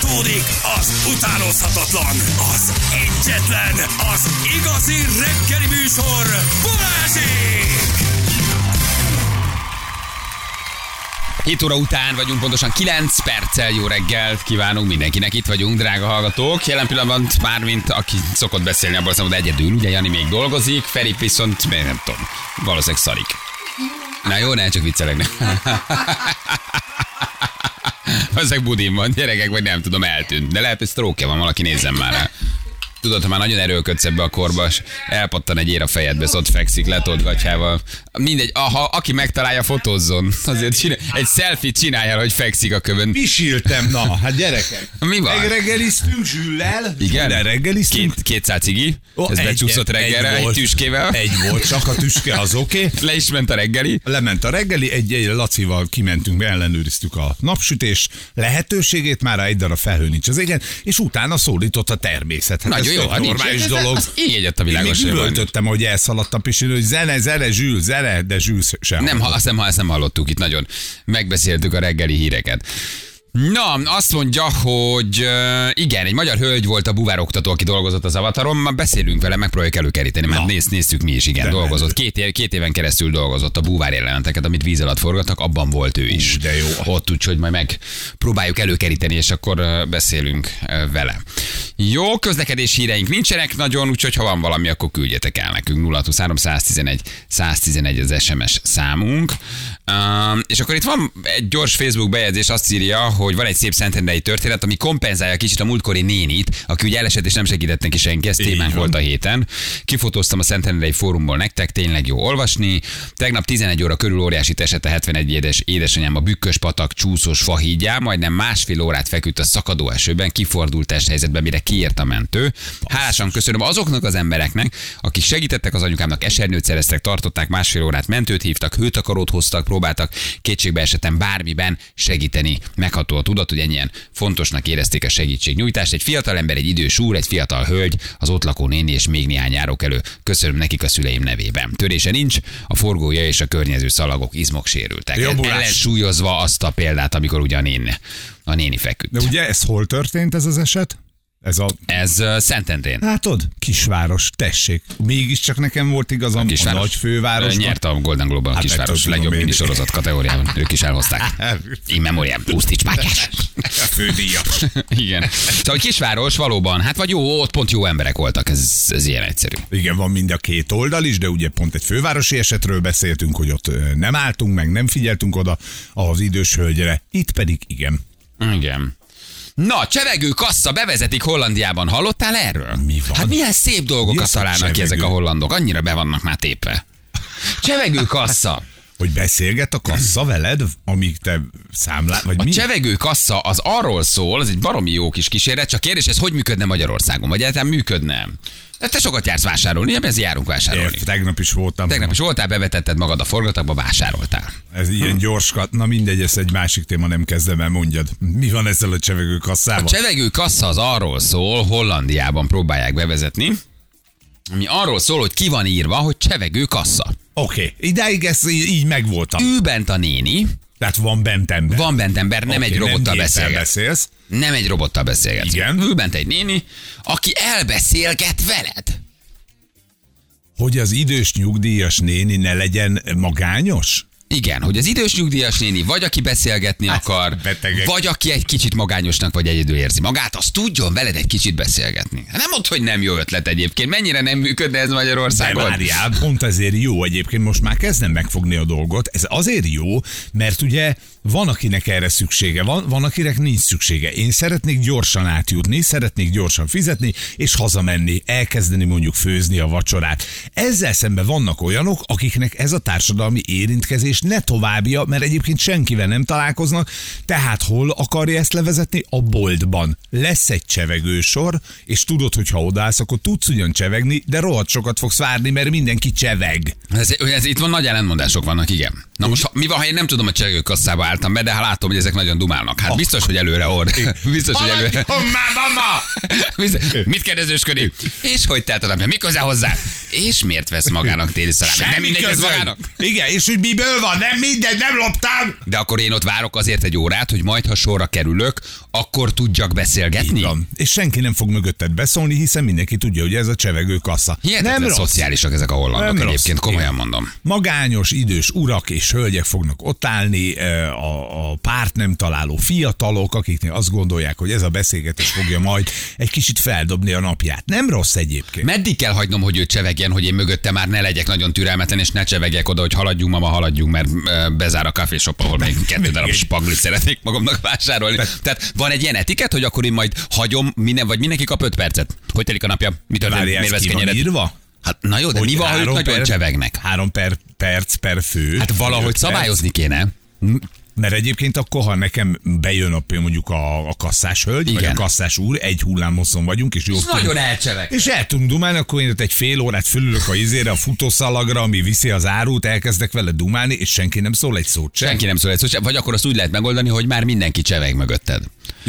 Folytatódik az utánozhatatlan, az egyetlen, az igazi reggeli műsor, Balázsék! 7 óra után vagyunk, pontosan 9 perccel jó reggelt kívánunk mindenkinek. Itt vagyunk, drága hallgatók. Jelen pillanatban már, mint aki szokott beszélni, abban az egyedül. Ugye Jani még dolgozik, Feri viszont, még nem tudom, valószínűleg szarik. Na jó, ne, csak viccelek. Ezek budim van, gyerekek, vagy nem tudom, eltűnt. De lehet, hogy stroke van, valaki nézzen már. Tudod, ha már nagyon erőlködsz ebbe a korba, és elpattan egy ér a fejedbe, és ott fekszik letolt gatyával. Mindegy, aha, aki megtalálja, fotózzon. Azért csinál, egy selfie csinálja, hogy fekszik a kövön. Pisiltem, na, hát gyerekek. Mi van? Megreggeliztünk Zsüllel. Igen? De reggeliztünk. Két, két szál cigi, Ó, ez egy- becsúszott reggelre, egy volt. tüskével. Egy volt, csak a tüske az oké. Okay. Le is ment a reggeli. Lement a reggeli, egy, egy Lacival kimentünk, ellenőriztük a napsütés lehetőségét, már egy darab felhő nincs az égen, és utána szólított a természet. Hát Jó, ha nincs. normális Ez- dolog. Ég egyet a hogy van. üvöltöttem, hogy elszaladtam pisilni, hogy zene, zene, zsűl, zene, de zsűl sem. Nem, ha- azt nem, azt nem hallottuk itt nagyon. Megbeszéltük a reggeli híreket. Na, azt mondja, hogy uh, igen, egy magyar hölgy volt a buvároktató, aki dolgozott az avataron, már beszélünk vele, megpróbáljuk előkeríteni, mert néz, néztük mi is, igen, De dolgozott. Két, év, két éven keresztül dolgozott a búvár jeleneteket, amit víz alatt forgattak, abban volt ő is. Ú, de jó. Ott úgyhogy majd megpróbáljuk előkeríteni, és akkor uh, beszélünk uh, vele. Jó, közlekedés híreink nincsenek nagyon, úgyhogy ha van valami, akkor küldjetek el nekünk 0623 111 111 az SMS számunk. Um, és akkor itt van egy gyors Facebook bejegyzés, azt írja, hogy van egy szép szentendrei történet, ami kompenzálja kicsit a múltkori nénit, aki ugye elesett és nem segített neki senki, ez témánk volt a héten. Kifotóztam a Szentendrei fórumból nektek, tényleg jó olvasni. Tegnap 11 óra körül óriási esett a 71 édes édesanyám a bükkös patak csúszós fahígyá, majdnem másfél órát feküdt a szakadó esőben, kifordult helyzetben, mire kiért a mentő. Hálásan köszönöm azoknak az embereknek, akik segítettek az anyukámnak, esernyőt szereztek, tartották másfél órát, mentőt hívtak, hőtakarót hoztak, próbáltak kétségbe esetem bármiben segíteni. Megható a tudat, hogy ennyien fontosnak érezték a segítségnyújtást. Egy fiatal ember, egy idős úr, egy fiatal hölgy, az ott lakó néni és még néhány járókelő. Köszönöm nekik a szüleim nevében. Törése nincs, a forgója és a környező szalagok, izmok sérültek. Ellensúlyozva azt a példát, amikor ugye a néni, a néni feküdt. De ugye ez hol történt ez az eset? Ez a Ez uh, Szentendrén. Látod? Kisváros, tessék. Mégiscsak nekem volt igazam, a, Kisváros. nagy főváros. Nyerte a Golden Globe-on a Hát, kisváros legjobb én. minisorozat kategóriában. Ők is elhozták. In memoriam, Pusztics Mátyás. Fődíja. Igen. Szóval kisváros valóban, hát vagy jó, ott pont jó emberek voltak, ez, ez ilyen egyszerű. Igen, van mind a két oldal is, de ugye pont egy fővárosi esetről beszéltünk, hogy ott nem álltunk meg, nem figyeltünk oda az idős hölgyre. Itt pedig igen. Igen. Na, csevegő kassa bevezetik Hollandiában. Hallottál erről? Mi van? Hát milyen szép dolgokat Mi találnak ki ezek a hollandok. Annyira be vannak már tépve. Csevegő kassa. Hogy beszélget a kassa veled, amíg te számlál, vagy A mi? csevegő kassa az arról szól, ez egy baromi jó kis kísérlet, csak kérdés, ez hogy működne Magyarországon? Vagy egyáltalán működne? Hát te sokat jársz vásárolni, nem ez járunk vásárolni. Ér, tegnap is voltam. Tegnap is voltál, bevetetted magad a forgatagba, vásároltál. Ez ilyen gyorskat. Na mindegy, ez egy másik téma, nem kezdem el, mondjad. Mi van ezzel a csevegő kasszával? A csevegő kassa az arról szól, Hollandiában próbálják bevezetni, ami arról szól, hogy ki van írva, hogy csevegő kassa. Oké, okay. idáig ez így, így megvoltam. Ő bent a néni, Tehát van bent ember. van bent ember, nem Oké, egy robottal géppel beszélget. beszélsz. Nem egy robottal beszélget. Igen. Ül bent egy néni, aki elbeszélget veled. Hogy az idős nyugdíjas néni ne legyen magányos? Igen, hogy az idős nyugdíjas néni vagy aki beszélgetni Hát, akar, betegek. vagy aki egy kicsit magányosnak vagy egyedül érzi magát, az tudjon veled egy kicsit beszélgetni. Hát Nem mondd, hogy nem jó ötlet egyébként. Mennyire nem működne ez De Magyarországon? várjál, pont ezért jó egyébként, most már kezdem megfogni a dolgot. Ez azért jó, mert ugye van, akinek erre szüksége, van, van, akinek nincs szüksége. Én szeretnék gyorsan átjutni, szeretnék gyorsan fizetni, és hazamenni, elkezdeni mondjuk főzni a vacsorát. Ezzel szemben vannak olyanok, akiknek ez a társadalmi érintkezés ne továbbja, mert egyébként senkivel nem találkoznak, tehát hol akarja ezt levezetni? A boltban. Lesz egy csevegősor, és tudod, hogy ha odállsz, akkor tudsz ugyan csevegni, de rohadt sokat fogsz várni, mert mindenki cseveg. Ez, ez, itt van nagy ellentmondások vannak, igen. Na most ha, mi van, ha én nem tudom, a csegőkasszába álltam be, de ha látom, hogy ezek nagyon dumálnak. Hát biztos, hogy előre orr. Biztos, hogy előre. Mama! Mit kérdezősködik? És hogy telt a napja? Mi köze hozzá? És miért vesz magának téli szalámit? Nem mindegy, ez magának. Igen, és hogy miből van, nem mindegy, nem loptam. De akkor én ott várok azért egy órát, hogy majd, ha sorra kerülök, akkor tudjak beszélgetni. Van. És senki nem fog mögötted beszólni, hiszen mindenki tudja, hogy ez a csevegő kassa. Hihetetlen nem rossz. szociálisak ezek a hollandok Nem rossz. egyébként, komolyan Igen. mondom. Magányos, idős urak és hölgyek fognak ott állni, eh, a, a párt nem találó fiatalok, akiknél azt gondolják, hogy ez a beszélgetés fogja majd egy kicsit feldobni a napját. Nem rossz egyébként. Meddig kell hagynom, hogy ő csevegjen, hogy én mögötte már ne legyek nagyon türelmetlen, és ne csevegjek oda, hogy haladjunk, mama, haladjunk, mert ö, bezár a kávéshop, ahol még kettő darab spaglit szeretnék magamnak vásárolni. Tehát van egy ilyen etiket, hogy akkor én majd hagyom, minden, vagy mindenki kap 5 percet. Hogy telik a napja? Mi történik? Miért vesz kenyeret? írva? Hát na jó, de Hogy mi van, ha ők nagyon per- csevegnek? Három per, perc per fő. Hát valahogy öt perc. szabályozni kéne. Mert egyébként akkor, ha nekem bejön a, mondjuk a, a kasszás hölgy, Igen. vagy a kasszás úr, egy hullámoszon vagyunk, és jó. Nagyon elcseveg. És el tudunk dumálni, akkor én ott egy fél órát fölülök a izére, a futószalagra, ami viszi az árut, elkezdek vele dumálni, és senki nem szól egy szót sem. Senki nem szól egy szót sem, vagy akkor azt úgy lehet megoldani, hogy már mindenki cseveg mögötted.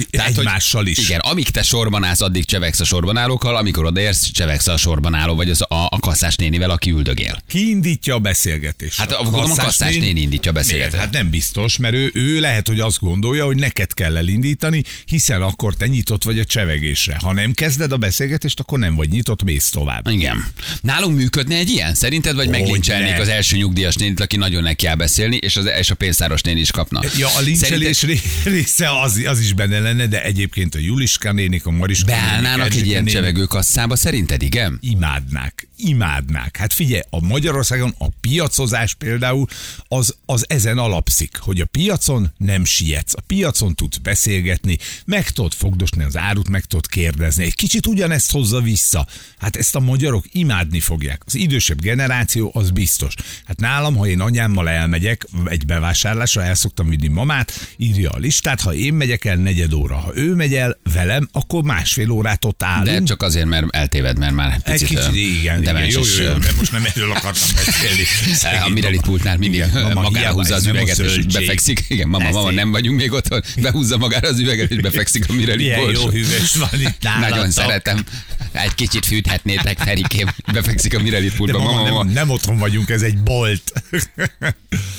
Egymással is. Igen, amíg te sorban állsz, addig csevegsz a sorban állókkal, amikor odaérsz, csevegsz a sorban álló, vagy az a, a kasszás nénivel, aki üldögél. Ki indítja a beszélgetést? Hát gondolom a kasszás néni indítja a beszélgetést. Hát nem biztos, mert ő, ő lehet, hogy azt gondolja, hogy neked kell elindítani, hiszen akkor te nyitott vagy a csevegésre. Ha nem kezded a beszélgetést, akkor nem vagy nyitott, mész tovább. Igen. Nálunk működne egy ilyen, szerinted? Vagy meglincselnék az első nyugdíjas nénit, aki nagyon neki kell beszélni, és, az, és a pénzáros néni is kapna. Ja, a lincselés része az, az is benne lenne, de egyébként a Juliska nénik, a Mariska Beállnának nénik, egy ilyen nénik csevegő kasszába, szerinted igen? imádnák, imádnák. Hát figyelj, a Magyarországon a piacozás például az, az ezen alapszik, hogy a piacon nem sietsz, a piacon tudsz beszélgetni, meg tudod fogdosni az árut, meg tudod kérdezni. Egy kicsit ugyanezt hozza vissza. Hát ezt a magyarok imádni fogják. Az idősebb generáció az biztos. Hát nálam, ha én anyámmal elmegyek egy bevásárlásra, el szoktam vinni mamát, írja a listát, ha én megyek el negyed óra, ha ő megy el velem, akkor másfél órát ott állunk. De csak azért, mert eltéved, mert már egy Egy picit, kicsit, igen, demens, Jó, jó, jó, de most nem erről akartam beszélni. A Szegény Mirelit mama. pultnál mindig mama, magára húzza az a üveget, és befekszik. Igen, mama, mama, nem vagyunk még otthon. Behúzza magára az üveget, és befekszik a Mirelit Milyen jó hűvös van itt nálatok. Nagyon szeretem. Egy kicsit fűthetnétek, Ferikém. Befekszik a Mirelit pultba. mama, Mama, mama. nem, nem otthon vagyunk, ez egy bolt.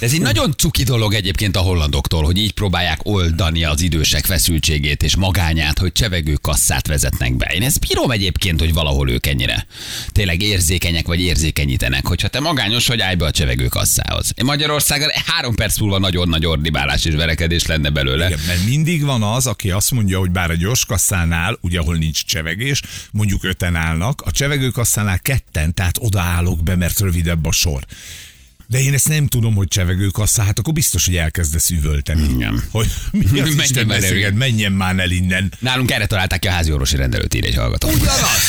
Ez egy nagyon cuki dolog egyébként a hollandoktól, hogy így próbálják oldani az idősek feszültségét és magányát, hogy csevegő kasszát vezetnek be. Én ezt bírom egyébként, hogy valahol ők ennyire tényleg érzékenyek vagy érzékenyítenek, hogyha te magányos vagy, állj be a csevegő kasszához. Én Magyarországon három perc múlva nagyon nagy ordibálás és verekedés lenne belőle. Igen, mert mindig van az, aki azt mondja, hogy bár a gyorskasszánál, ugye ahol nincs csevegés, mondjuk öten állnak, a csevegőkasszánál ketten, tehát odaállok be, mert rövidebb a sor. De én ezt nem tudom, hogy csevegőkassa, hát akkor biztos, hogy elkezdesz üvölteni. Igen. Hogy mi az Menjen már el, menjen már el innen. Nálunk erre találták ki a házi orvosi rendelőt, ír egy hallgató. Ugyanaz,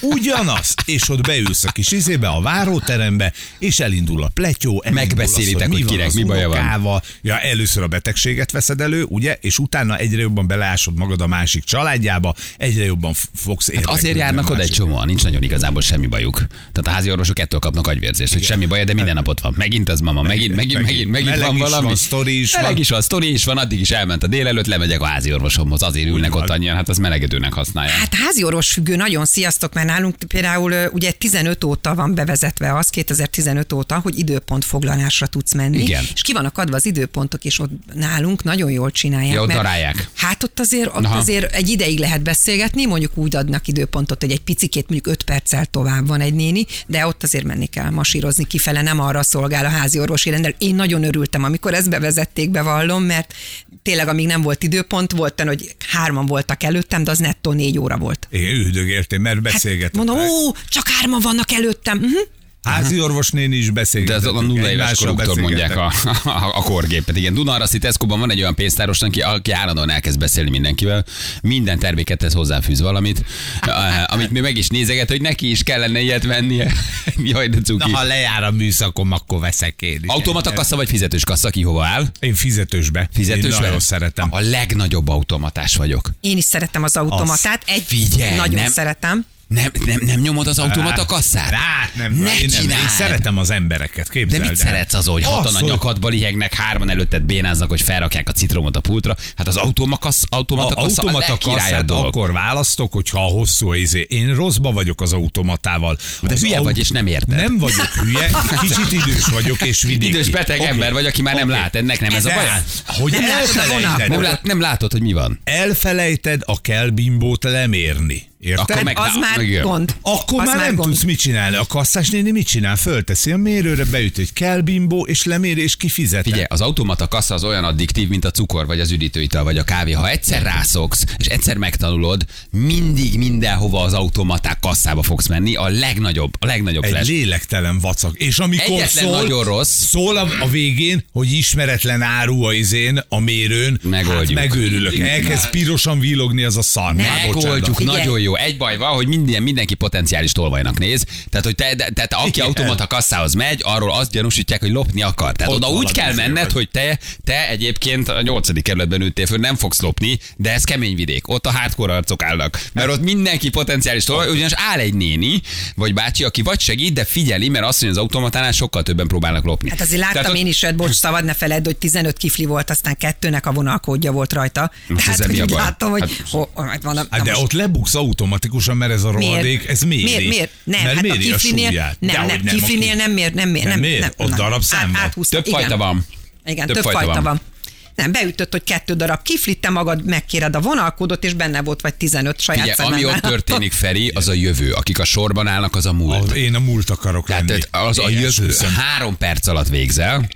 ugyanaz. És ott beülsz a kis izébe, a váróterembe, és elindul a pletyó. elindul Megbeszélitek, az, hogy van kinek mi baja van. Ja, először a betegséget veszed elő, ugye, és utána egyre jobban beleásod magad a másik családjába, egyre jobban fogsz Hát érdeklődni azért járnak oda egy csomóan, nincs nagyon igazából semmi bajuk. Tehát a házi orvosok ettől kapnak agyvérzést, hogy semmi baj, de minden nap ott van. Megint az mama, megint, megint, megint, megint van is valami. van, sztori is Meleg van. is van, sztori is van, addig is elment a délelőtt, lemegyek a házi orvosomhoz, azért ülnek van. ott annyian, hát az melegedőnek használják. Hát házi orvos függő, nagyon sziasztok, mert nálunk például ugye 15 óta van bevezetve az, 2015 óta, hogy időpontfoglalásra tudsz menni. Igen. És ki vannak adva az időpontok, és ott nálunk nagyon jól csinálják. Ja, ott mert darálják. Hát ott azért, ott Aha. azért egy ideig lehet beszélgetni, mondjuk úgy adnak időpontot, hogy egy picikét mondjuk 5 perccel tovább van egy néni, de ott azért menni kell masírozni kifele, nem arra szolgál a házi orvosi rendel. Én nagyon örültem, amikor ezt bevezették, bevallom, mert tényleg amíg nem volt időpont, volt hogy hárman voltak előttem, de az nettó négy óra volt. Én üldögéltem, mert beszélgettem. Hát mondom, ó, csak hárman vannak előttem. Uh-huh. Házi orvosnéni is De beszélgetett. ez a nulla éves koruktól mondják a, a, a korgépet. Igen, Dunaraszti Tesco-ban van egy olyan pénztáros, aki, aki állandóan elkezd beszélni mindenkivel. Minden termékethez hozzáfűz valamit, eh, amit mi meg is nézeget, hogy neki is kellene ilyet vennie. Jaj, de Na, cuki. ha lejár a műszakom, akkor veszek én is. Automata kassa vagy fizetős kassa, ki hova áll? Én fizetősbe. Fizetős Én nagyon szeretem. A legnagyobb automatás vagyok. Én is szeretem az automatát. Egy figyelj, nagyon nem- szeretem. Nem, nem, nem nyomod az automata kasszát? Hát nem, ne én, nem, én szeretem az embereket, De képzeld mit el. szeretsz az, hogy hatan Azt, a nyakadba lihegnek, hárman előtted bénáznak, hogy felrakják a citromot a pultra? Hát az automakasz, automata A kassa a automata kasszát dolog. akkor választok, hogyha a hosszú izé. Én rosszba vagyok az automatával. De az hülye vagy, és nem érted. Nem vagyok hülye, kicsit idős vagyok, és vidéki. Idős beteg Oké. ember vagy, aki már nem Oké. lát, ennek nem ez a De, baj. Hogy Nem látod a. Nem, lát, nem látod, hogy mi van. elfelejted a kell bimbót lemérni. Érted? Akkor meg- Az már meg gond. Akkor Az már nem gond. tudsz mit csinálni. A kasszás néni mit csinál? Fölteszi a mérőre, beüt egy kell bimbó, és leméri, és kifizet. Figyelj, az automata kassa az olyan addiktív, mint a cukor, vagy az üdítőital, vagy a kávé. Ha egyszer rászoksz, és egyszer megtanulod, mindig mindenhova az automaták kasszába fogsz menni, a legnagyobb, a legnagyobb Egy flash. lélektelen vacak. És amikor Egyetlen szól, nagyon rossz. szól a, a végén, hogy ismeretlen áru a izén, a mérőn, Megoldjuk. hát megőrülök. Elkezd pirosan villogni az a szar. Megoldjuk, nagyon jó. Egy baj van, hogy minden, mindenki potenciális tolvajnak néz. Tehát, hogy te, de, tehát aki Igen. automata kasszához megy, arról azt gyanúsítják, hogy lopni akar. Tehát Ott oda úgy kell menned, vagy. hogy te, te egyébként a nyolcadik kerületben ültél föl, nem fogsz lopni, de ez kemény vidék. Ott a hardcore arcok állnak. Mert ott mindenki potenciális tolvaj, ugyanis áll egy néni, vagy bácsi, aki vagy segít, de figyeli, mert azt mondja, az automatánál sokkal többen próbálnak lopni. Hát azért láttam Tehát én is, hogy bocs, szabad ne feledd, hogy 15 kifli volt, aztán kettőnek a vonalkódja volt rajta. Most Tehát, hogy a így baj? láttam, hogy... Hát- oh, hát van, Hát de ott lebuksz automatikusan, mert ez a rohadék, ez méri. Miért? Miért? Nem, mert hát méri a a kiflinél, súlyát. nem, Dehogy nem, kiflinél a ki- nem mér, nem mér, Nem nem, nem, Ott nem. darabszám van? Több igen. fajta van. Igen, Több több, fajta fajta, van. van. Nem, beütött, hogy kettő darab kiflit, te magad megkéred a vonalkódot, és benne volt vagy 15 saját Ugye, ami ott történik, Feri, az a jövő. Akik a sorban állnak, az a múlt. Az, én a múlt akarok lenni. Tehát az a jövő. Három perc alatt végzel,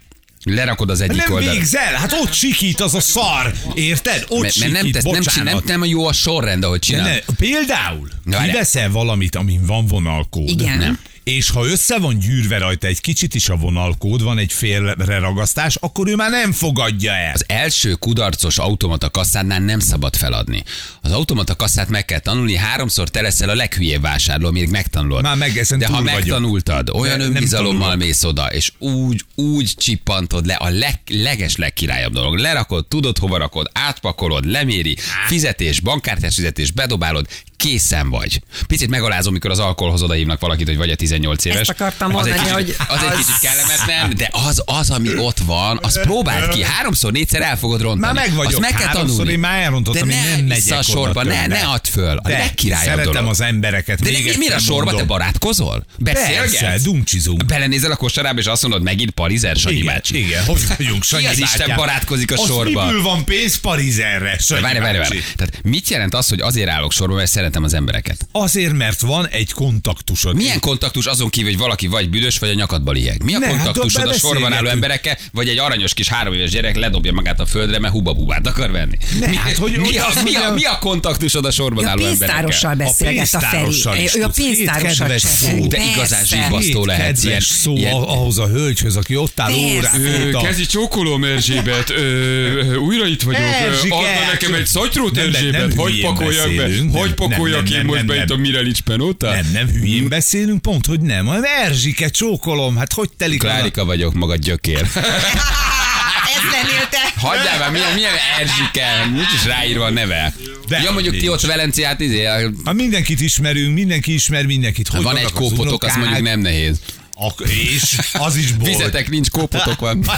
lerakod az egyik Nem oldalt. végzel, hát ott sikít az a szar, érted? Ott Mert, mert nem, sikít, tesz, nem, csinál, nem, nem jó a sorrend, ahogy csinál. ne, például, Na, kiveszel valamit, amin van vonalkód. Igen. Nem. És ha össze van gyűrve rajta egy kicsit is a vonalkód, van egy félre ragasztás, akkor ő már nem fogadja el. Az első kudarcos automata kasszánál nem szabad feladni. Az automata kasszát meg kell tanulni, háromszor te leszel a leghülyébb vásárló, amíg megtanulod. Már meg De ha túl vagyok. megtanultad, olyan De önbizalommal mész oda, és úgy, úgy csippantod le a leg, leges legkirályabb dolog. Lerakod, tudod hova rakod, átpakolod, leméri, fizetés, bankkártyás fizetés, bedobálod, készen vagy. Picit megalázom, mikor az alkoholhoz odahívnak valakit, hogy vagy a 18 éves. Ezt akartam az egy mondani, kicsit, hogy az, egy az- kicsit kellemetlen, de az, az, ami ott van, az próbáld ki. Háromszor, négyszer el fogod rontani. Már meg vagyok. Azt meg kell Háromszor tanulni. én már elrontottam, de ne nem megyek a sorba, ne, ne add föl. A De legkirályabb szeretem dolog. az embereket. De mi, mire sorba te barátkozol? Persze, Beszélgetsz? dumcsizunk. Belenézel a kosarába, és azt mondod, megint Parizer, Sanyi Igen, bácsi. igen, hogy vagyunk, Sanyi az Isten barátkozik a sorba? miből van pénz Parizerre, Sanyi Várj, várj, várj. Tehát mit jelent az, hogy azért állok sorba, mert szeretem az embereket? Azért, mert van egy kontaktusod. Milyen kontaktus azon kívül, hogy valaki vagy büdös, vagy a nyakadba liheg? Mi a Ne, hát kontaktusod ott a sorban álló emberekkel, vagy egy aranyos kis három éves gyerek ledobja magát a földre, mert hubabubát akar venni? Ne, mi, hát, hogy- mi, a, azt mi, a, mi a kontaktusod a sorban Ja, álló emberekkel? beszélget a pénztárossal Feri. Ő a pénztárossal. De igazán zsibbasztó Két lehetsz ilyen. szó ilyen ahhoz a hölgyhöz, aki ott áll órák. Kezi csókolom, Erzsébet, újra itt vagyok. Adna nekem egy szatyrót, Erzsébet, hogy pakoljak be? Hogy pakoljak nem, én nem, most nem, be itt a nem. Mirelics Penóta? Nem, nem hülyén beszélünk, pont, hogy nem. A Erzsike csókolom, hát hogy telik az a- Klárika vagyok, maga gyökér. Ez lennél te. Hagyjál már, milyen, milyen Erzsike, nincs is ráírva a neve. De ja, mondjuk ti nincs. ott Velenciát, izé, Ha mindenkit ismerünk, mindenki ismer mindenkit. Hogy van egy az kópotok, azt unokák? mondjuk nem nehéz. Ak- és az is bolt. Fizetek, nincs kópotok van.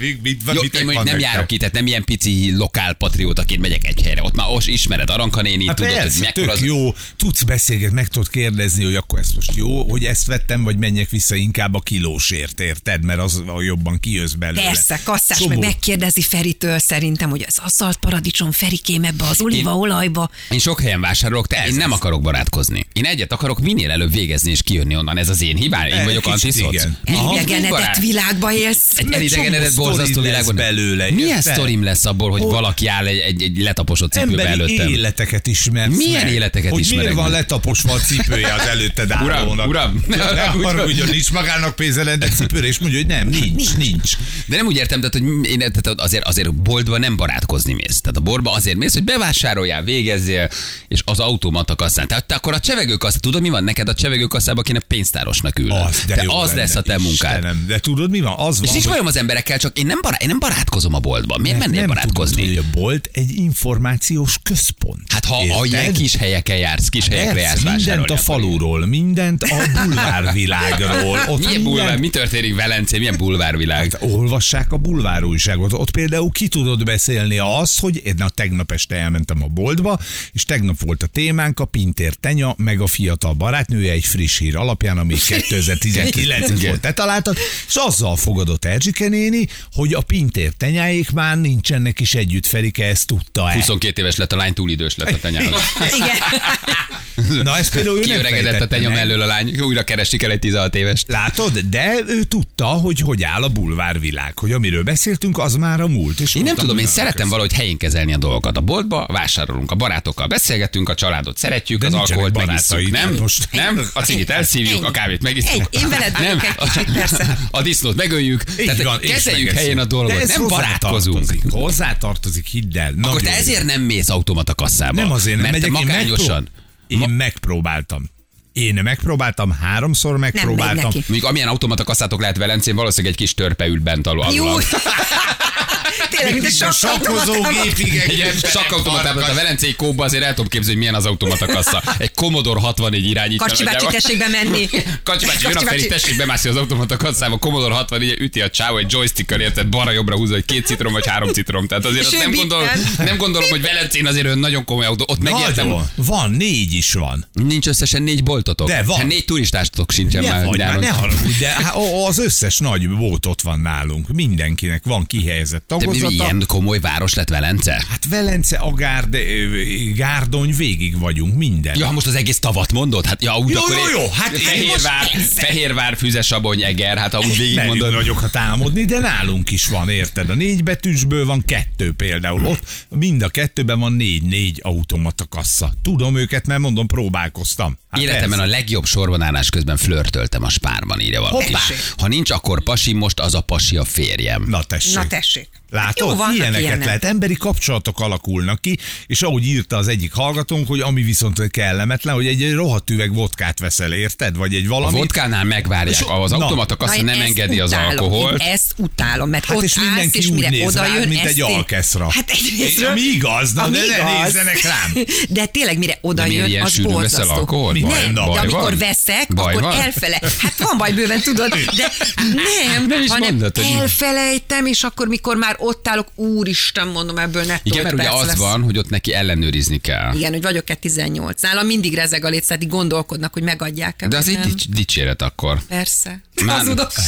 mit, mit, Jó, mit én mondjuk nem járok ki, tehát nem ilyen pici lokál patriótaként megyek egy helyre. Ott már os ismered Aranka néni, Hát tudod, hogy persze, mekkora tök az... jó, tudsz beszélgetni, meg tudod kérdezni, hogy akkor ezt most jó, hogy ezt vettem, vagy menjek vissza inkább a kilósért, érted? Mert az a jobban kijössz belőle. Persze, kasszás Csomó. meg megkérdezi Feritől szerintem, hogy az aszalt paradicsom Ferikém ebbe az olívaolajba. Én sok helyen vásárolok, de én nem akarok barátkozni. Én egyet akarok minél előbb végezni és kijönni onnan. Ez az én hibám. Én vagyok kicsit antiszoc. igen. Elidegenedett barát? világba élsz. Egy elidegenedett borzasztó világban. belőle, Milyen sztorim lesz abból, hogy valaki áll egy, egy, egy letaposott cipőbe előttem? életeket ismersz Milyen meg. életeket hogy ismerek miért van letaposva a cipője az előtted Uram, állónak? uram, Ne úgy van. haragudjon, nincs magának pénze lenne cipőre, és mondja, hogy nem, nincs, nincs. De nem úgy értem, tehát, hogy én, tehát azért, azért boltba nem barátkozni mész. Tehát a borba azért mész, hogy bevásároljál, végezzél, és az automata kasszán. Tehát te akkor a csevegőkasszán, tudod mi van neked a csevegőkasszában, kéne pénztárosnak ülni. Az, de te jó az lenne. lesz a te munkád. Istenem, de tudod, mi van? Az van, és nincs az emberekkel, csak én nem, bará- én nem barátkozom a boltban. Miért mennél barátkozni? Tudod, hogy a bolt egy információs központ. Hát ha Érted? a ilyen kis helyeken jársz, kis hát helyekre jársz Mindent a faluról, mindent a bulvárvilágról. Ott milyen bulvár, minden... mi történik Velencén, milyen bulvárvilág? Hát, olvassák a bulvár újságot. Ott például ki tudod beszélni az hogy én na, tegnap este elmentem a boltba, és tegnap volt a témánk a Pintér Tenya, meg a fiatal barátnője egy friss hír alapján, ami 2012 9 volt te találtad, és azzal fogadott Erzsike néni, hogy a pintér tenyáik már nincsenek is együtt, Ferike ezt tudta -e. 22 éves lett a lány, túl idős lett a tenyára. Igen. Na ez például Kiöregedett a tenyom mellől a lány, újra keresik el egy 16 éves. Látod, de ő tudta, hogy hogy áll a bulvárvilág, hogy amiről beszéltünk, az már a múlt. És én nem tudom, én szeretem köszön. valahogy helyén kezelni a dolgokat. A boltba vásárolunk, a barátokkal beszélgetünk, a családot szeretjük, de az alkoholt megisszuk, nem? Most. Nem? A cigit elszívjuk, a kávét megisszuk. Én veled egy kicsit, persze. A disznót megöljük. Így Tehát van, kezeljük helyén a dolgot. ez Nem barátkozunk. hozzátartozik. Hozzátartozik, hidd el. Akkor te ezért nem mész automata kasszába. Nem azért nem megyek, én, magányosan. megpró- én megpróbáltam. Én megpróbáltam, háromszor megpróbáltam. Mondjuk amilyen automata kasszátok lehet Velencén, valószínűleg egy kis törpe ül bent alul. Jó. alul. Tényleg, mint a sakkozógépig Egy egy sakkautomatában, a Velencei kóba azért el tudom képzelni, hogy milyen az automata kassa. Egy Commodore 64 irányítja. Kacsi bácsi, tessék bemenni. Kacsi bácsi, jön a Feri, tessék bemászni az automata kasszába, Commodore 64 üti a csávó egy joystickkal érted, balra-jobbra húzza, hogy két citrom vagy három citrom. Tehát azért azt nem gondolom, nem gondolom, hogy Velencén azért olyan nagyon komoly autó. Ott megértem. Van, négy is van. nincs összesen négy boltotok. De van. Hát négy turistástotok sincsen Ne, már vagy, már nyáron. ne haragudj, de hát az összes nagy bót ott van nálunk. Mindenkinek van kihelyezett De tagozata. ilyen komoly város lett Velence? Hát Velence, Agárd, Gárdony, végig vagyunk, minden. Ja, most az egész tavat mondod? Hát ja, úgy Jó, akkor jó, jó, hát Fehérvár, most persze. Fehérvár, Füzesabony, Eger, hát ha úgy végig mondod. vagyok, ha álmodni, de nálunk is van, érted? A négy betűsből van kettő például. Ott mind a kettőben van négy-négy automata kassa. Tudom őket, mert mondom, próbálkoztam. Hát Életemben a ez- legjobb sorban állás közben flörtöltem a spárban, írja valaki. Hoppá! Ha nincs, akkor pasi, most az a pasi a férjem. Na tessék. Na tessék. Látod? Jó, vannak Ilyeneket ilyenek. lehet. Emberi kapcsolatok alakulnak ki, és ahogy írta az egyik hallgatónk, hogy ami viszont kellemetlen, hogy egy rohadt üveg vodkát veszel, érted? Vagy egy A valami. vodkánál megvárják, És- az na. automata kassa nem engedi az utálom. alkoholt. Én ezt utálom, mert Hát ott és állsz, mindenki és úgy mire néz oda jön, mint egy alkeszra. Hát egyrésztről, Ami igaz, na, ami de ne igaz. nézzenek rám. De tényleg mire oda De jön, az borzasztó. Nem, de amikor veszek, akkor elfele. Hát van baj bőven, tudod, de nem, hanem elfelejtem, és akkor mikor már ott állok, úristen, mondom ebből nettó Igen, mert ugye az lesz. van, hogy ott neki ellenőrizni kell. Igen, hogy vagyok-e 18. Nálam mindig rezeg a így gondolkodnak, hogy megadják-e. De az egy dicséret akkor. Persze. Már- Hazudok.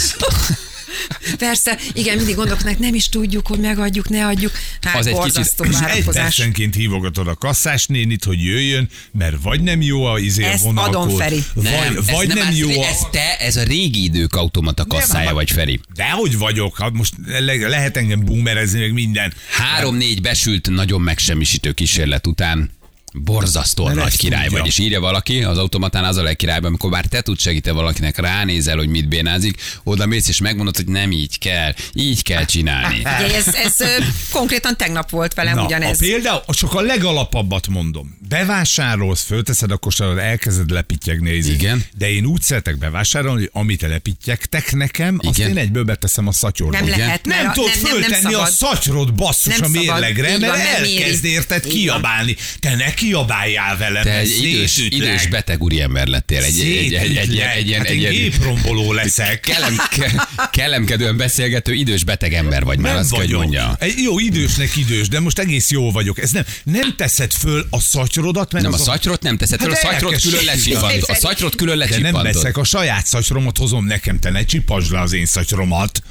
Persze, igen, mindig gondolkodnak, nem is tudjuk, hogy megadjuk, ne adjuk. Hát Az egy kicsit- egy percenként hívogatod a kasszás nénit, hogy jöjjön, mert vagy nem jó a izé a Ezt vonalkód, adom, Feri. vagy, ez vagy nem, az- jó a... Ez te, ez a régi idők automata kasszája Nem, vagy, Feri. Dehogy vagyok, hát most le- lehet engem boomerezni, meg minden. Három-négy besült, nagyon megsemmisítő kísérlet után borzasztóan nagy király tudja. vagy, és írja valaki, az automatán az a legkirályban, amikor már te tudsz segíteni valakinek, ránézel, hogy mit bénázik, oda mész és megmondod, hogy nem így kell, így kell csinálni. Ugye ez, ez ö, konkrétan tegnap volt velem Na, ugyanez. a például, csak a legalapabbat mondom. Bevásárolsz, fölteszed a kosarad, elkezded lepittyegni. izé. Igen. De én úgy szeretek bevásárolni, hogy amit lepittyegtek nekem, azt Igen. én egyből beteszem a szatyorba. Nem Igen. lehet, Nem a- tudod nem, nem, nem föltenni a szatyrod basszus Nem a mérlegre, mert nem elkezd érted kiabálni. Te ne kiabáljál velem, Te egy idős, idős beteg úriember lettél, egy, egy, egy, egy, egy, egy, hát egy, ilyen gépromboló leszek. kellem, ke, kellemkedően beszélgető idős beteg ember vagy már, Nem azt vagyok. mondja. Egy jó idősnek idős, de most egész jó vagyok. Ez nem, nem teszed föl a szatyrodat, mert Nem, a szatyrot nem teszed, fel, a Hát szatyrot külön lecsippantod. A szatyrot külön De nem veszek, a saját szatyromat hozom nekem, te ne csipasd le az én szatyromat.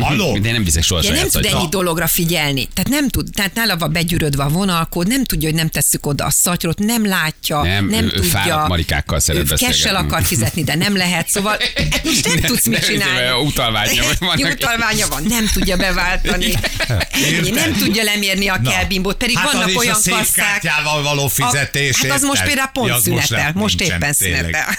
Halló? De nem viszek soha Ugye nem tud ennyi dologra figyelni. Tehát nem tud, tehát nála van begyűrödve a vonalkód, nem tudja, hogy nem tesszük oda a szatyrot, nem látja, Nem, nem ő- tudja. marikákkal szeret beszélgetni. Kessel akar fizetni, de nem lehet, szóval hát most nem Ne- tudsz mit csinálni. utalványa van. Utalványa van, nem tudja beváltani. Ennyi, nem tudja lemérni a kelbimbót, pedig Hát az vannak is olyan a kasszák. való fizetés, A, hát az most például pont Ja, szünetel, most nincsen, éppen szünetel.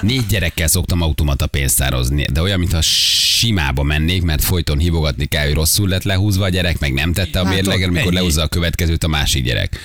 Négy gyerekkel szoktam automata pénztározni, de olyan, mintha simába mennék, mert folyton hívogatni kell, hogy rosszul lett lehúzva a gyerek, meg nem tette a Látod, mérleget, amikor lehúzza a következőt a másik gyerek.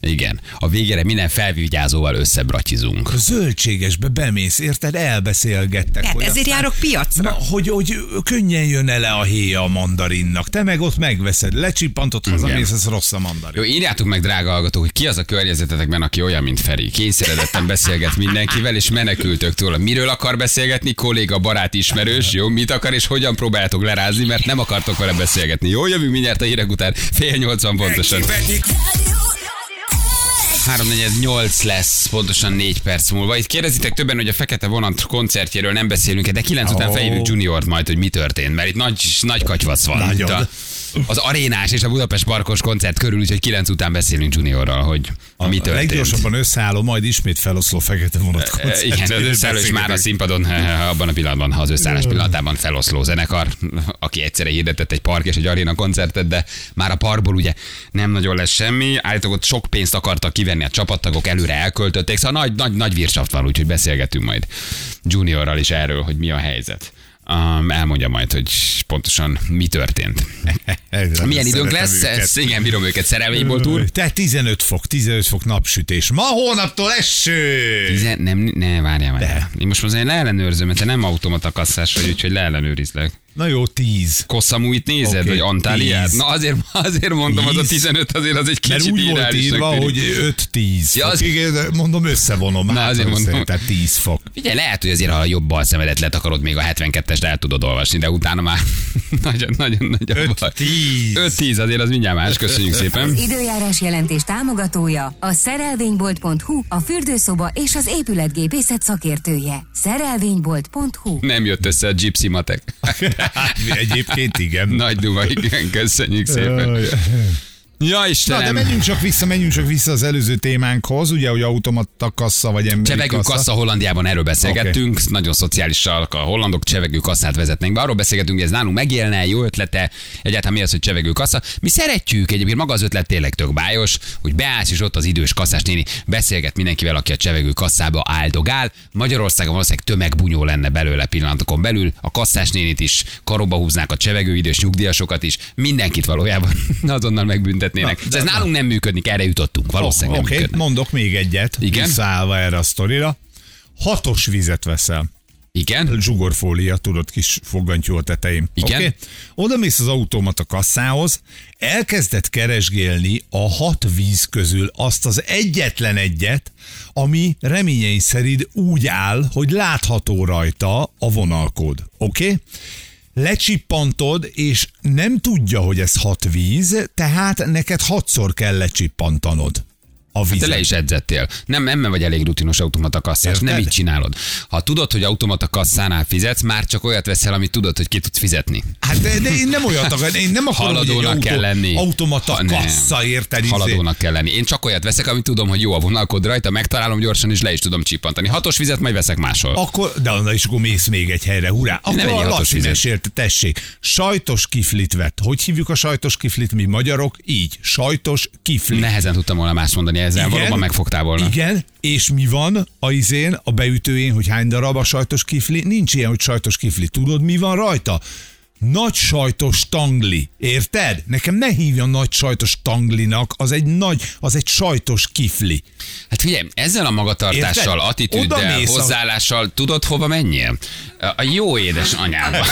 Igen. A végére minden felvigyázóval összebratizunk. A zöldségesbe bemész, érted? Elbeszélgettek. Hát hogy ezért aztán- járok piacra. Na, hogy, hogy könnyen jön ele a héja a mandarinnak. Te meg ott megveszed, lecsippantott, hazamész, ez rossz a mandarin. Jó, írjátok meg, drága hallgatók, hogy ki az a környezetetekben, aki olyan, mint Feri. Kényszeredetten beszélget mindenkivel, és menekültök tőle. Miről akar beszélgetni? Kolléga, barát, ismerős, jó? Mit akar, és hogyan próbáljátok lerázni, mert nem akartok vele beszélgetni. Jó, jövünk mindjárt a hírek után, fél nyolcvan pontosan. Megvetik 348 lesz, pontosan 4 perc múlva. Itt kérdezitek többen, hogy a Fekete Vonat koncertjéről nem beszélünk de 9 után Ó. felhívjuk Juniort majd, hogy mi történt, mert itt nagy, nagy katyvasz van. Nagyon. Itt a, az arénás és a Budapest Parkos koncert körül, úgyhogy 9 után beszélünk Juniorral, hogy mi A történt. leggyorsabban összeálló, majd ismét feloszló fekete vonat E, koncert. Igen, az összeálló és már a színpadon eh, abban a pillanatban, ha az összeállás pillanatában feloszló zenekar, aki egyszerre hirdetett egy park és egy aréna koncertet, de már a parkból ugye nem nagyon lesz semmi. Állítólag ott sok pénzt akartak kivenni a csapattagok, előre elköltötték, szóval nagy, nagy, nagy virsaft van, úgyhogy beszélgetünk majd Juniorral is erről, hogy mi a helyzet. Um, elmondja majd, hogy pontosan mi történt. Milyen időnk lesz? Ez, igen, bírom őket szerelvényból túl. Te 15 fok, 15 fok napsütés. Ma hónaptól eső! Tizen, nem, ne, várjál már. Én most azért leellenőrzöm, mert te nem automata kasszás vagy, úgyhogy leellenőrizlek. Na jó, 10. Kosszamuit nézed, Oké, vagy Antáliát? tíz. Na azért, azért mondom, az a Tíz. 15 azért az egy Mert kicsit úgy volt írva, tűnik. hogy 5-10 Ja, az- Igen, mondom, összevonom. Na, hát azért mondom. Tehát 10 fok. Figyelj, lehet, hogy azért, ha a jobb bal szemedet letakarod, még a 72-est el tudod olvasni, de utána már nagyon, nagyon, nagyon baj. 5-10. 5-10 azért az mindjárt más, köszönjük szépen. Időjárás jelentés támogatója a szerelvénybolt.hu, a fürdőszoba és az épületgépészet szakértője. Szerelvénybolt.hu Nem jött össze a gypsy matek. Egyébként igen. Nagy duva, igen, köszönjük szépen. Ja, Na, de Istenem. menjünk csak vissza, menjünk csak vissza az előző témánkhoz, ugye, hogy automata kassa vagy emberi Csevegő kassa Hollandiában erről beszélgettünk, okay. nagyon szociálisak a hollandok csevegő kasszát vezetnek be. Arról beszélgetünk, hogy ez nálunk megélne, jó ötlete, egyáltalán mi az, hogy csevegő kassa. Mi szeretjük, egyébként maga az ötlet tényleg tök bájos, hogy beállsz és ott az idős kasszás néni beszélget mindenkivel, aki a csevegő kasszába áldogál. Magyarországon valószínűleg tömegbunyó lenne belőle pillanatokon belül. A kasszás nénit is karóba húznák a csevegő idős nyugdíjasokat is, mindenkit valójában azonnal megbüntetnének. Na, Na, ez de- nálunk nem működik, erre jutottunk. Valószínűleg Oké, nem okay, működne. mondok még egyet, Igen? visszaállva erre a sztorira. Hatos vizet veszel. Igen? zsugorfólia, tudod, kis fogantyú a tetején. Igen. Oké? Oda mész az automata kasszához, elkezded keresgélni a hat víz közül azt az egyetlen egyet, ami reményeim szerint úgy áll, hogy látható rajta a vonalkód. Oké? Okay? Lecsippantod, és nem tudja, hogy ez hat víz, tehát neked hatszor kell lecsippantanod a Te vizet. le is edzettél. Nem, nem vagy elég rutinos automata kasszás, Érted? nem így csinálod. Ha tudod, hogy automata kasszánál fizetsz, már csak olyat veszel, amit tudod, hogy ki tudsz fizetni. Hát de, de én nem olyat akar, én nem akarom, hogy egy Haladónak autó, kell lenni. automata Ha nem. kassa, érted? Haladónak kell lenni. Én csak olyat veszek, amit tudom, hogy jó a vonalkod rajta, megtalálom gyorsan, és le is tudom csippantani. Hatos vizet majd veszek máshol. Akkor, de onnan is akkor mész még egy helyre, hurrá. Akkor vegyél a mesélte, tessék, sajtos kiflit vett. Hogy hívjuk a sajtos kiflit mi magyarok? Így, sajtos kiflit. Nehezen tudtam volna más mondani ezzel, valóban megfogtál volna. Igen, és mi van a izén, a beütőjén, hogy hány darab a sajtos kifli? Nincs ilyen, hogy sajtos kifli. Tudod, mi van rajta? Nagy sajtos tangli, érted? Nekem ne hívjon nagy sajtos tanglinak, az egy nagy, az egy sajtos kifli. Hát figyelj, ezzel a magatartással, Érted? attitűddel, Odamész a- hozzáállással, tudod hova menjél? A jó édes anyámba.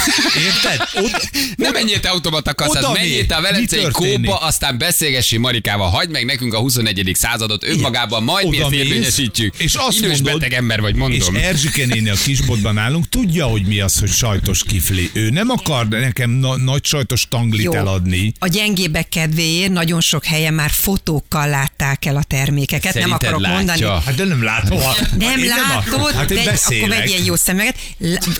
Érted? Ott, Nem menjél te automata kasszát, Oda menjél te a Velencei kóba, aztán beszélgessi Marikával, hagyd meg nekünk a 21. századot önmagában, majd mi ezt Oda érvényesítjük. és azt Idős mondod, beteg ember vagy, mondom. És Erzsike néni a kisboltban állunk, tudja, hogy mi az, hogy sajtos kifli. Ő nem akar nekem na- nagy sajtos tanglit Jó. eladni. A gyengébbek kedvéért nagyon sok helyen már fotókkal látták el a termékeket. Szerinted nem akarok látja? mondani. Hát de nem látom. Nem Én látod, Hát én vegy, akkor beszélek. vegyél jó szemüveget.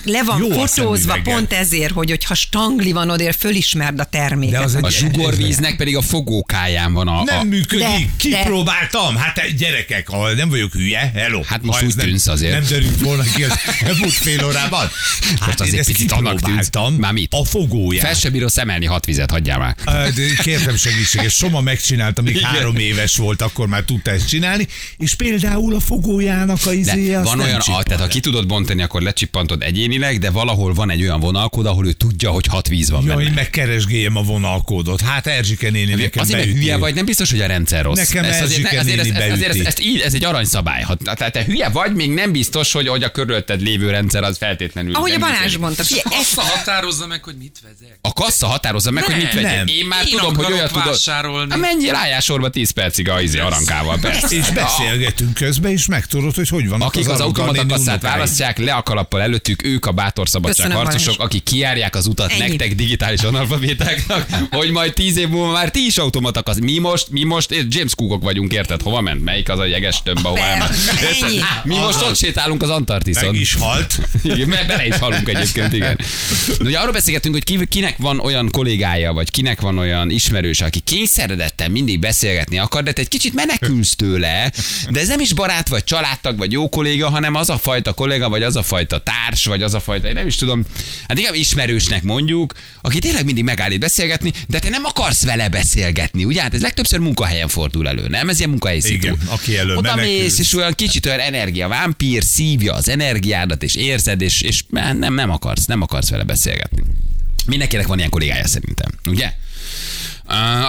Le, le van Jó fotózva pont ezért, hogy hogyha stangli van odér, fölismerd a terméket. De az egy- A zsugorvíznek pedig a fogókáján van a... Nem a működik, De- kipróbáltam. Hát te gyerekek, ha nem vagyok hülye, hello. Hát most Ha úgy tűnsz azért. Nem derült volna ki az elmúlt fél órában. Hát azért én ezt picit annak tűnsz. Már mit? A fogóját. Fel se bíró szemelni hat vizet, hagyjál már. De Kértem segítséget, Soma megcsinálta, még három éves volt, akkor már tudta ezt csinálni, és például a fogójának a De izéje, van olyan, tehát ha ki tudod bontani, akkor lecsippantod egyénileg, de valahol van egy olyan vonalkód, ahol ő tudja, hogy hat víz van Ja, benne. én megkeresgéljem a vonalkódot. Hát Erzsike néni nekem Azért, mert beüti. hülye vagy, nem biztos, hogy a rendszer rossz. Nekem azért, Erzsike azért, néni azért, beüti. ezt, ezt, így, ez egy aranyszabály. Ha tehát te hülye vagy, még nem biztos, hogy, hogy a körülötted lévő rendszer az feltétlenül. Ahogy a Balázs mondta, ez Assza határozza meg, hogy mit vezek. A kassa határozza meg, Nem, hogy mit vegyél. nem. Én már Én tudom, hogy olyat tudod. vásárolni. Menjél álljál sorba 10 percig a izé arankával, persze. És beszélgetünk közben, és megtudod, hogy hogy van Akik az automata kasszát választják, le a kalappal előttük, ők a bátor szabadság Köszönöm, harcosok, Balázs. akik kiárják az utat Ennyi. nektek digitális analfabétáknak, hogy majd tíz év múlva már ti is automata kassz. Mi most, mi most eh, James Cookok vagyunk, érted? Hova ment? Melyik az a jeges tömb, elment? Ennyi. Mi most ott sétálunk az Antarktiszon. Meg is halt. Igen, mert bele is halunk egyébként, igen. De ugye arról beszélgetünk, hogy ki- kinek van olyan kollégája, vagy kinek van olyan ismerős, aki kényszeredetten mindig beszélgetni akar, de te egy kicsit menekülsz tőle, de ez nem is barát, vagy családtag, vagy jó kolléga, hanem az a fajta kolléga, vagy az a fajta társ, vagy az a fajta, én nem is tudom, hát inkább ismerősnek mondjuk, aki tényleg mindig megállít beszélgetni, de te nem akarsz vele beszélgetni, ugye? Hát ez legtöbbször munkahelyen fordul elő, nem? Ez ilyen munkahelyi szitu. Igen, aki elől Oda menekülsz. mész, és olyan kicsit olyan energia, vámpír szívja az energiádat, és érzed, és, és nem, nem akarsz, nem akarsz vele beszélgetni. Mindenkinek van ilyen kollégája szerintem, ugye?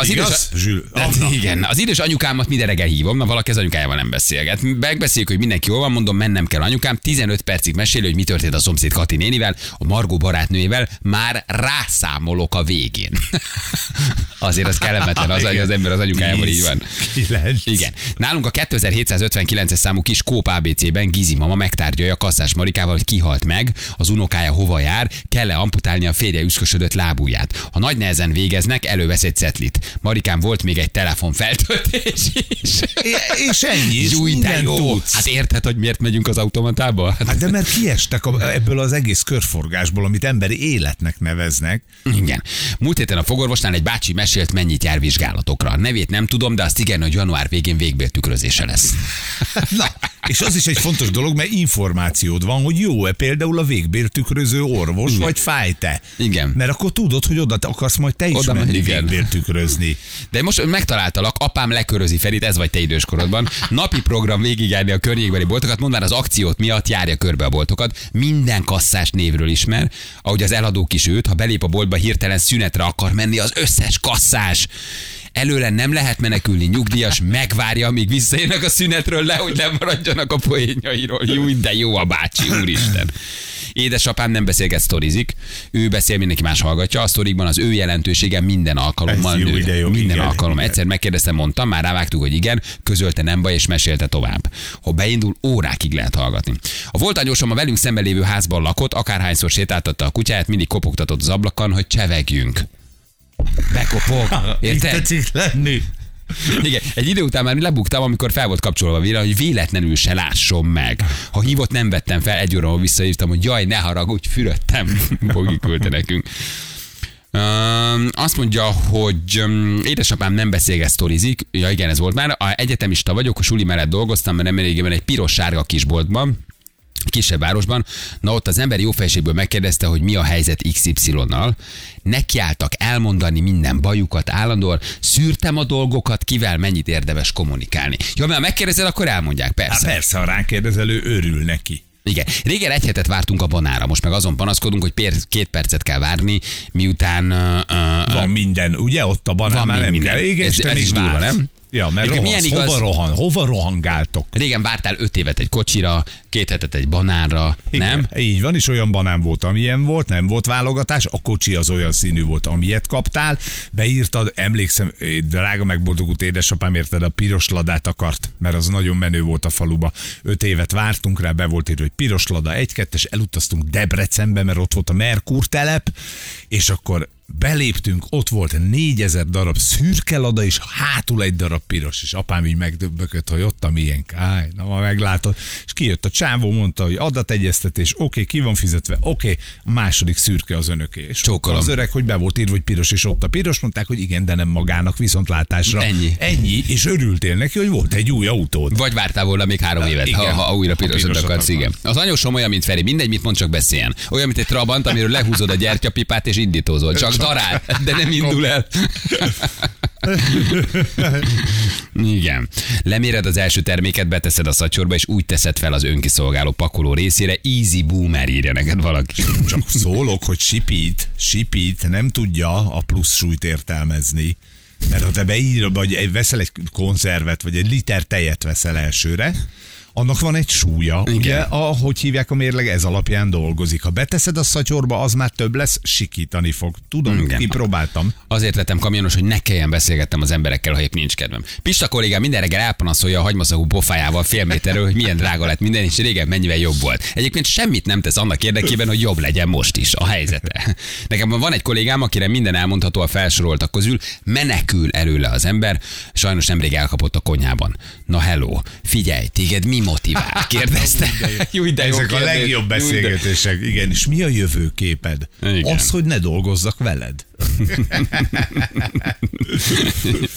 Az Igaz, idős, Zsül? de, Anna. igen, az idős anyukámat minden reggel hívom, na valaki az anyukájával nem beszélget. Megbeszéljük, hogy mindenki jól van, mondom, mennem kell anyukám. 15 percig mesél, hogy mi történt a szomszéd Kati nénivel, a Margó barátnőjével, már rászámolok a végén. Azért az kellemetlen, az, hogy az ember az anyukájával így van. Kilenc. Igen. Nálunk a 2759-es számú kis Kóp ABC-ben Gizi mama megtárgyalja Kasszás Marikával, hogy kihalt meg, az unokája hova jár, kell-e amputálni a férje üszkösödött lábujját. Ha nagy nehezen végeznek, elővesz egy cetlit. Marikám volt még egy telefonfeltöltés is. É- És ennyi, és Júj, de jó. tudsz. Hát érted, hogy miért megyünk az automatába? Hát, de mert kiestek a, ebből az egész körforgásból, amit emberi életnek neveznek. Igen. Múlt héten a fogorvosnál egy bácsi mesélt, mennyit jár vizsgálatokra. Nevét nem tudom, de azt igen, hogy január végén végbéltükrözése lesz. Na, és az is egy fontos dolog, mert információd van, hogy jó-e például a végbértükröző orvos, Igen. vagy fáj-te. Igen. Mert akkor tudod, hogy oda akarsz majd te is Oda menni igen. Végbértükrözni. De most megtaláltalak, apám lekörözi Ferit, ez vagy te időskorodban. Napi program végigjárni a környékbeli boltokat, mondván az akciót miatt járja körbe a boltokat. Minden kasszás névről ismer, ahogy az eladók is őt, ha belép a boltba hirtelen szünetre akar menni az összes kasszás. Előle nem lehet menekülni, nyugdíjas, megvárja, amíg visszaérnek a szünetről le, hogy nem maradjanak a poénjairól. Jó, de jó a bácsi, úristen. Édesapám nem beszélget sztorizik, ő beszél, mindenki más hallgatja. A sztorikban az ő jelentősége minden alkalommal Ez jó, nő. jó, minden igen, alkalommal. igen. Egyszer megkérdeztem, mondtam, már rávágtuk, hogy igen, közölte nem baj, és mesélte tovább. Ha beindul, órákig lehet hallgatni. A volt anyósom a velünk szemben lévő házban lakott, akárhányszor sétáltatta a kutyáját, mindig kopogtatott az ablakon, hogy csevegjünk. Bekopog. Érted? tetszik lenni. Igen, egy idő után már lebuktam, amikor fel volt kapcsolva a hogy véletlenül se lásson meg. Ha hívott, nem vettem fel, egy óra visszaírtam, hogy jaj, ne haragudj, fürödtem. Bogi küldte nekünk. Um, azt mondja, hogy um, édesapám nem beszélget, sztorizik. Ja igen, ez volt már. A egyetemista vagyok, a suli mellett dolgoztam, mert nem elégében egy piros-sárga kisboltban kisebb városban. Na ott az ember jó fejségből megkérdezte, hogy mi a helyzet XY-nal. Nekiálltak elmondani minden bajukat állandóan, szűrtem a dolgokat, kivel mennyit érdemes kommunikálni. Ja, mert ha megkérdezed, akkor elmondják, persze. persze, ha ránkérdezel, ő örül neki. Igen. Régen egy hetet vártunk a banára, most meg azon panaszkodunk, hogy pér, két percet kell várni, miután uh, uh, Van minden, ugye? Ott a banán Van már nem minden. kell. Igen, Ez- ez is durva, nem? Ja, mert rohansz, milyen igaz- hova rohan, hova rohangáltok? régen vártál öt évet egy kocsira, két hetet egy banánra, nem? Igen, Így van, és olyan banán volt, amilyen volt, nem volt válogatás, a kocsi az olyan színű volt, amilyet kaptál, beírtad, emlékszem, eh, drága megboldogult édesapám érted, a piros ladát akart, mert az nagyon menő volt a faluba. Öt évet vártunk rá, be volt írva, hogy piros lada, egy-kettes, elutaztunk Debrecenbe, mert ott volt a Merkur telep, és akkor Beléptünk, ott volt négyezer darab szürke lada, és hátul egy darab piros, és apám így megdöbbökött, hogy ott a milyen káj, na ma meglátod. És kijött a csávó, mondta, hogy adategyeztetés, oké, okay, ki van fizetve, oké, okay, a második szürke az önöké. És Csókolom. az öreg, hogy be volt írva, hogy piros, és ott a piros, mondták, hogy igen, de nem magának, viszontlátásra. Ennyi. Ennyi, és örültél neki, hogy volt egy új autód. Vagy vártál volna még három évet, ha, igen. ha újra Ha pirosat pirosat akarsz. igen. Az anyósom olyan, mint Feri, mindegy, mit mond, csak beszéljen. Olyan, mint egy trabant, amiről lehúzod a gyertyapipát és indítózol. Csak darál, de nem indul el. Igen. Leméred az első terméket, beteszed a szatyorba, és úgy teszed fel az önkiszolgáló pakoló részére. Easy boomer írja neked valaki. Csak szólok, hogy sipít, sipít nem tudja a plusz súlyt értelmezni. Mert ha te beír, vagy veszel egy konzervet, vagy egy liter tejet veszel elsőre, annak van egy súlya. Igen. Ugye, ahogy hívják a mérleg, ez alapján dolgozik. Ha beteszed a szatyorba, az már több lesz, sikítani fog. Tudom, Igen. kipróbáltam. Azért lettem kamionos, hogy ne kelljen beszélgetnem az emberekkel, ha épp nincs kedvem. Pista kollégám minden reggel elpanaszolja a hagymaszagú pofájával fél méterről, hogy milyen drága lett minden, és régen mennyivel jobb volt. Egyébként semmit nem tesz annak érdekében, hogy jobb legyen most is a helyzete. Nekem van egy kollégám, akire minden elmondható a felsoroltak közül, menekül előle az ember, sajnos nemrég elkapott a konyhában. Na hello, figyelj, téged mi motivál? Kérdezte. Jó, de jó Ezek a legjobb Jó, de- beszélgetések. Igen, és mi a jövőképed? Igen. Az, hogy ne dolgozzak veled.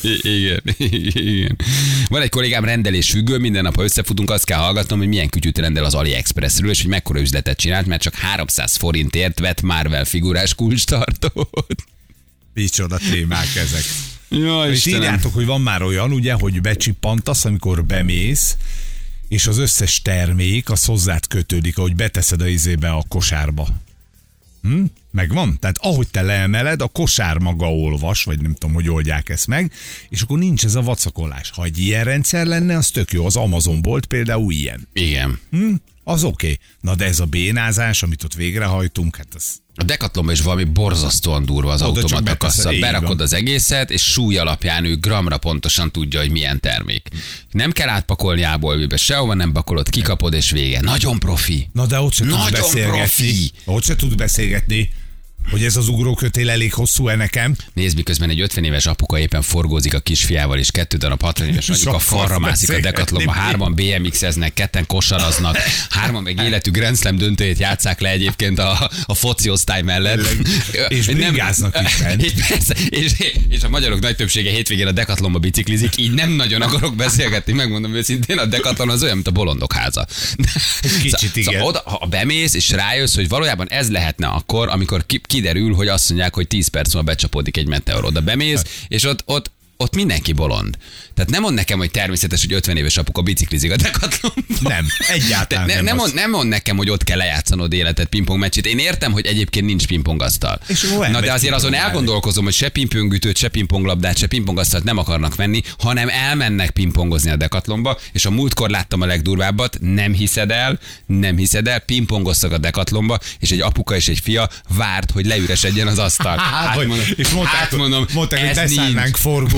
Igen, igen. Van egy kollégám rendelés függő, minden nap, ha összefutunk, azt kell hallgatnom, hogy milyen kütyűt rendel az AliExpressről, és hogy mekkora üzletet csinált, mert csak 300 forintért vett Marvel figurás kulcstartót. Micsoda témák ezek. Jaj, És Istenem. írjátok, hogy van már olyan, ugye, hogy becsippantasz, amikor bemész, és az összes termék az hozzád kötődik, ahogy beteszed a izébe a kosárba. Hm? Megvan? Tehát ahogy te leemeled, a kosár maga olvas, vagy nem tudom, hogy oldják ezt meg, és akkor nincs ez a vacakolás. Ha egy ilyen rendszer lenne, az tök jó. Az Amazon volt például ilyen. Igen. Hm? Az oké. Okay. Na de ez a bénázás, amit ott végrehajtunk, hát az A Decathlonban is valami borzasztóan durva az Oda automata kassa. Berakod az egészet, és súly alapján ő gramra pontosan tudja, hogy milyen termék. Nem kell átpakolni ából, sehova nem pakolod, kikapod, és vége. Nagyon profi. Na de ott se tud beszélgetni. profi. Ott se tud beszélgetni, hogy ez az ugrókötél elég hosszú-e nekem. Nézd, miközben egy 50 éves apuka éppen forgózik a kisfiával, és kettő darab 60 éves anyuka falra mászik a. Decathlonba, hárman BMX-eznek, ketten kosaraznak, hárman meg életük Grand Slam döntőjét játszák le egyébként a, a foci osztály mellett. És bringáznak is fent. És, persze, és, és a magyarok nagy többsége hétvégén a Decathlonba biciklizik, így nem nagyon akarok beszélgetni, megmondom őszintén, a Decathlon az olyan, mint a bolondok háza. kicsit igen. Szóval oda, ha bemész és rájössz, hogy valójában ez lehetne akkor, amikor ki, kiderül, hogy azt mondják, hogy 10 perc múlva becsapódik egy meteor. Oda bemész, és ott, ott, ott mindenki bolond. Tehát nem mond nekem, hogy természetes, hogy 50 éves apuka biciklizik a Decathlonba. Nem, egyáltalán ne, nem nem, mond, nem mond nekem, hogy ott kell lejátszanod életed pingpong meccsét. Én értem, hogy egyébként nincs pingpongasztal. Na de azért azon elgondolkozom, hogy se pingpongütőt, se pingponglabdát, se pingpongasztalt nem akarnak venni, hanem elmennek pingpongozni a Decathlonba, és a múltkor láttam a legdurvábbat, nem hiszed el, nem hiszed el, pingpongoztak a Decathlonba, és egy apuka és egy fia várt, hogy leüresedjen az asztal. Hát, hogy, és mondták, átmondom, mondták hogy ez nincs.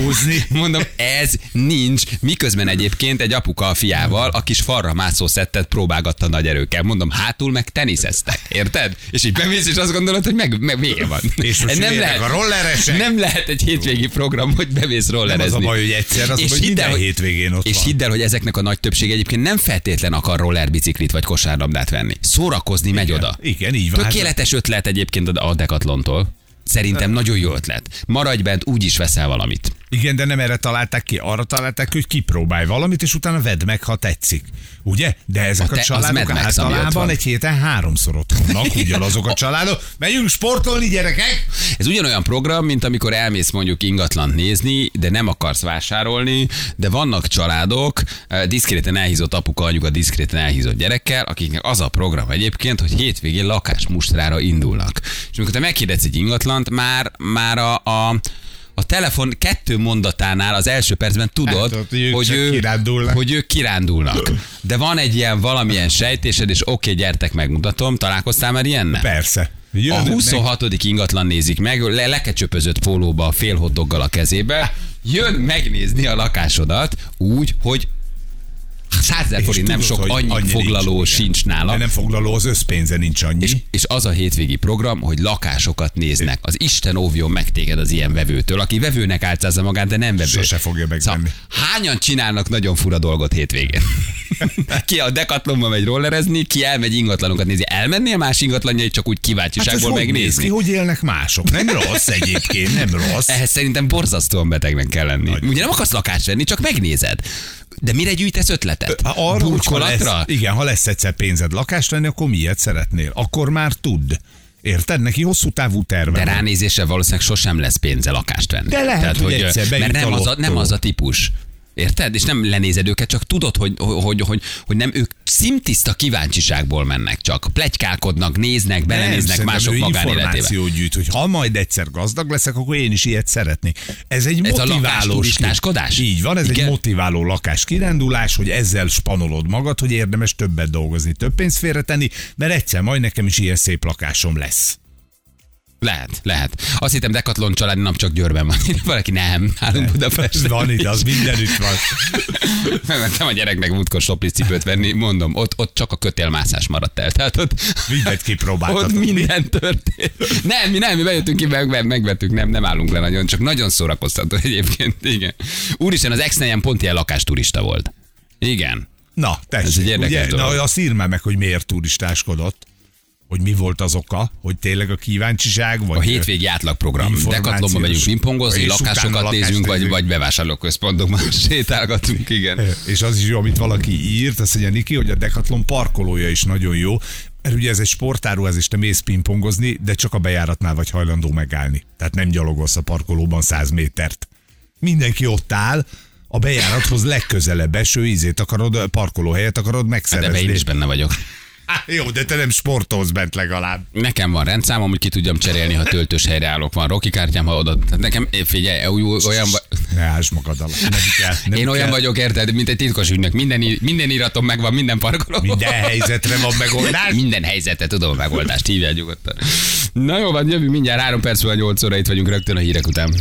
Forgózni. Mondom, ez nincs. Miközben egyébként egy apuka a fiával a kis falra mászó szettet próbálgatta nagy erőkkel. Mondom, hátul meg teniszeztek. Érted? És így bemész, és azt gondolod, hogy meg, meg vége van. És most jöjjenek a rolleresek? nem lehet egy hétvégi program, hogy bemész rollerezni. Nem az a baj, hogy egyszer, az, hogy minden hétvégén ott És van. hidd el, hogy ezeknek a nagy többség egyébként nem feltétlen akar rollerbiciklit vagy kosárlabdát venni. Szórakozni megy oda. Igen, így van. Tökéletes ötlet egyébként a Decathlon-tól. Szerintem nagyon jó ötlet. Maradj bent, úgy is veszel valamit. Igen, de nem erre találták ki, arra találták ki, hogy kipróbálj valamit, és utána vedd meg, ha tetszik. Ugye? De ezek A a, te- az családok általában egy héten háromszor ott vannak, ugyanazok a családok. Megyünk sportolni, gyerekek! Ez ugyanolyan program, mint amikor elmész mondjuk ingatlant nézni, de nem akarsz vásárolni, de vannak családok, eh, diszkréten elhízott apuka, anyuka, diszkréten elhízott gyerekkel, akiknek az a program egyébként, hogy hétvégén lakásmustrára indulnak. És amikor te meghirdetsz egy ingatlant, már, már a, a a telefon kettő mondatánál az első percben tudod, Hát, hogy, csak ő, kirándulnak. hogy ők kirándulnak. De van egy ilyen valamilyen sejtésed, és oké, gyertek, megmutatom. Találkoztál már ilyennel? Persze. A Jön, 26. ingatlan nézik meg, le, lekecsöpözött pólóba, fél hotdoggal a kezébe, jön megnézni a lakásodat úgy, hogy 100 ezer forint nem tudod, sok, annyi, annyi foglaló nincs, sincs nála. De nem foglaló, az összpénze nincs annyi. És, és az a hétvégi program, hogy lakásokat néznek. Az Isten óvjon meg téged az ilyen vevőtől, aki vevőnek álcázza magát, de nem vevő. Sose fogja megvenni. hányan csinálnak nagyon fura dolgot hétvégén? ki a Decathlonba megy rollerezni, ki elmegy ingatlanokat nézni. Elmennél más ingatlanjait csak úgy Hát kíváncsiságból néz megnézni? ki, hogy élnek mások? Nem rossz egyébként, nem rossz. Ehhez szerintem borzasztóan betegnek kell lenni. Nagyon. Ugye nem akarsz lakást venni, csak megnézed. De mire gyűjtesz ötletet? Ha arra, Burkolatra? lesz, igen, ha lesz egyszer pénzed lakást venni, akkor miért szeretnél? Akkor már tudd. Érted? Neki hosszú távú terve. De ránézésre valószínűleg sosem lesz pénze lakást venni. De lehet, hogy egyszer Mert nem az, a, nem az a típus. Érted? És nem lenézed őket, csak tudod, hogy, hogy, hogy, hogy nem ők szimtiszta kíváncsiságból mennek csak. Plegykálkodnak, néznek, belenéznek Nem, mások magánéletébe. gyűjt, hogy ha majd egyszer gazdag leszek, akkor én is ilyet szeretnék. Ez egy Ez a motiváló lakásturistáskadás? Így van, ez Igen? egy motiváló lakás kirándulás, hogy ezzel spanolod magad, hogy érdemes többet dolgozni, több pénzt félretenni, mert egyszer majd nekem is ilyen szép lakásom lesz. Lehet, lehet. Azt hittem Decathlon családi nap csak Győrben van. Valaki nem, nálunk Budapesten. Van itt, az mindenütt van. Megmentem a gyereknek múltkor soplis cipőt venni, mondom, ott, ott csak a kötélmászás maradt el. Tehát ott, Mindent kipróbáltatok. Ott minden történt. Nem, mi nem, mi bejöttünk ki, meg, megvettük, nem, nem állunk le nagyon, csak nagyon szórakoztató egyébként. Igen. Úristen, az ex pont ilyen lakásturista volt. Igen. Na, tessék, Ez egy érdekes ugye? dolog. Na, azt írd meg, hogy miért turistáskodott. Hogy mi volt az oka, hogy tényleg a kíváncsiság, vagy A hétvégi átlagprogram. Decathlonba megyünk pingpongozni, lakásokat nézünk, vagy, vagy bevásárlóközpontokban sétálgatunk, igen. És az is jó, amit valaki írt, azt mondja Niki, hogy a Decathlon parkolója is nagyon jó, mert ugye ez egy sportáruház, és te mész pingpongozni, de csak a bejáratnál vagy hajlandó megállni. Tehát nem gyalogolsz a parkolóban 100 métert. Mindenki ott áll, a bejárathoz legközelebb eső ízét akarod, parkolóhelyet akarod Hát megszerezni. ebbe én is benne vagyok. Jó, de te nem sportolsz bent legalább. Nekem van rendszámom, hogy ki tudjam cserélni, ha töltős helyre állok. Van Rocky kártyám, ha oda. Nekem, figyelj, olyan, Ne ásd magad alá. Nem kell, nem én olyan kell. vagyok, érted, mint egy titkos ügynök. Minden, minden iratom megvan, minden parkoló. Minden helyzetre van megoldás. Minden helyzetet tudom a megoldást, hívjál nyugodtan. Na jó, van, jövünk mindjárt három perc múlva 8 óra, itt vagyunk rögtön a hírek után.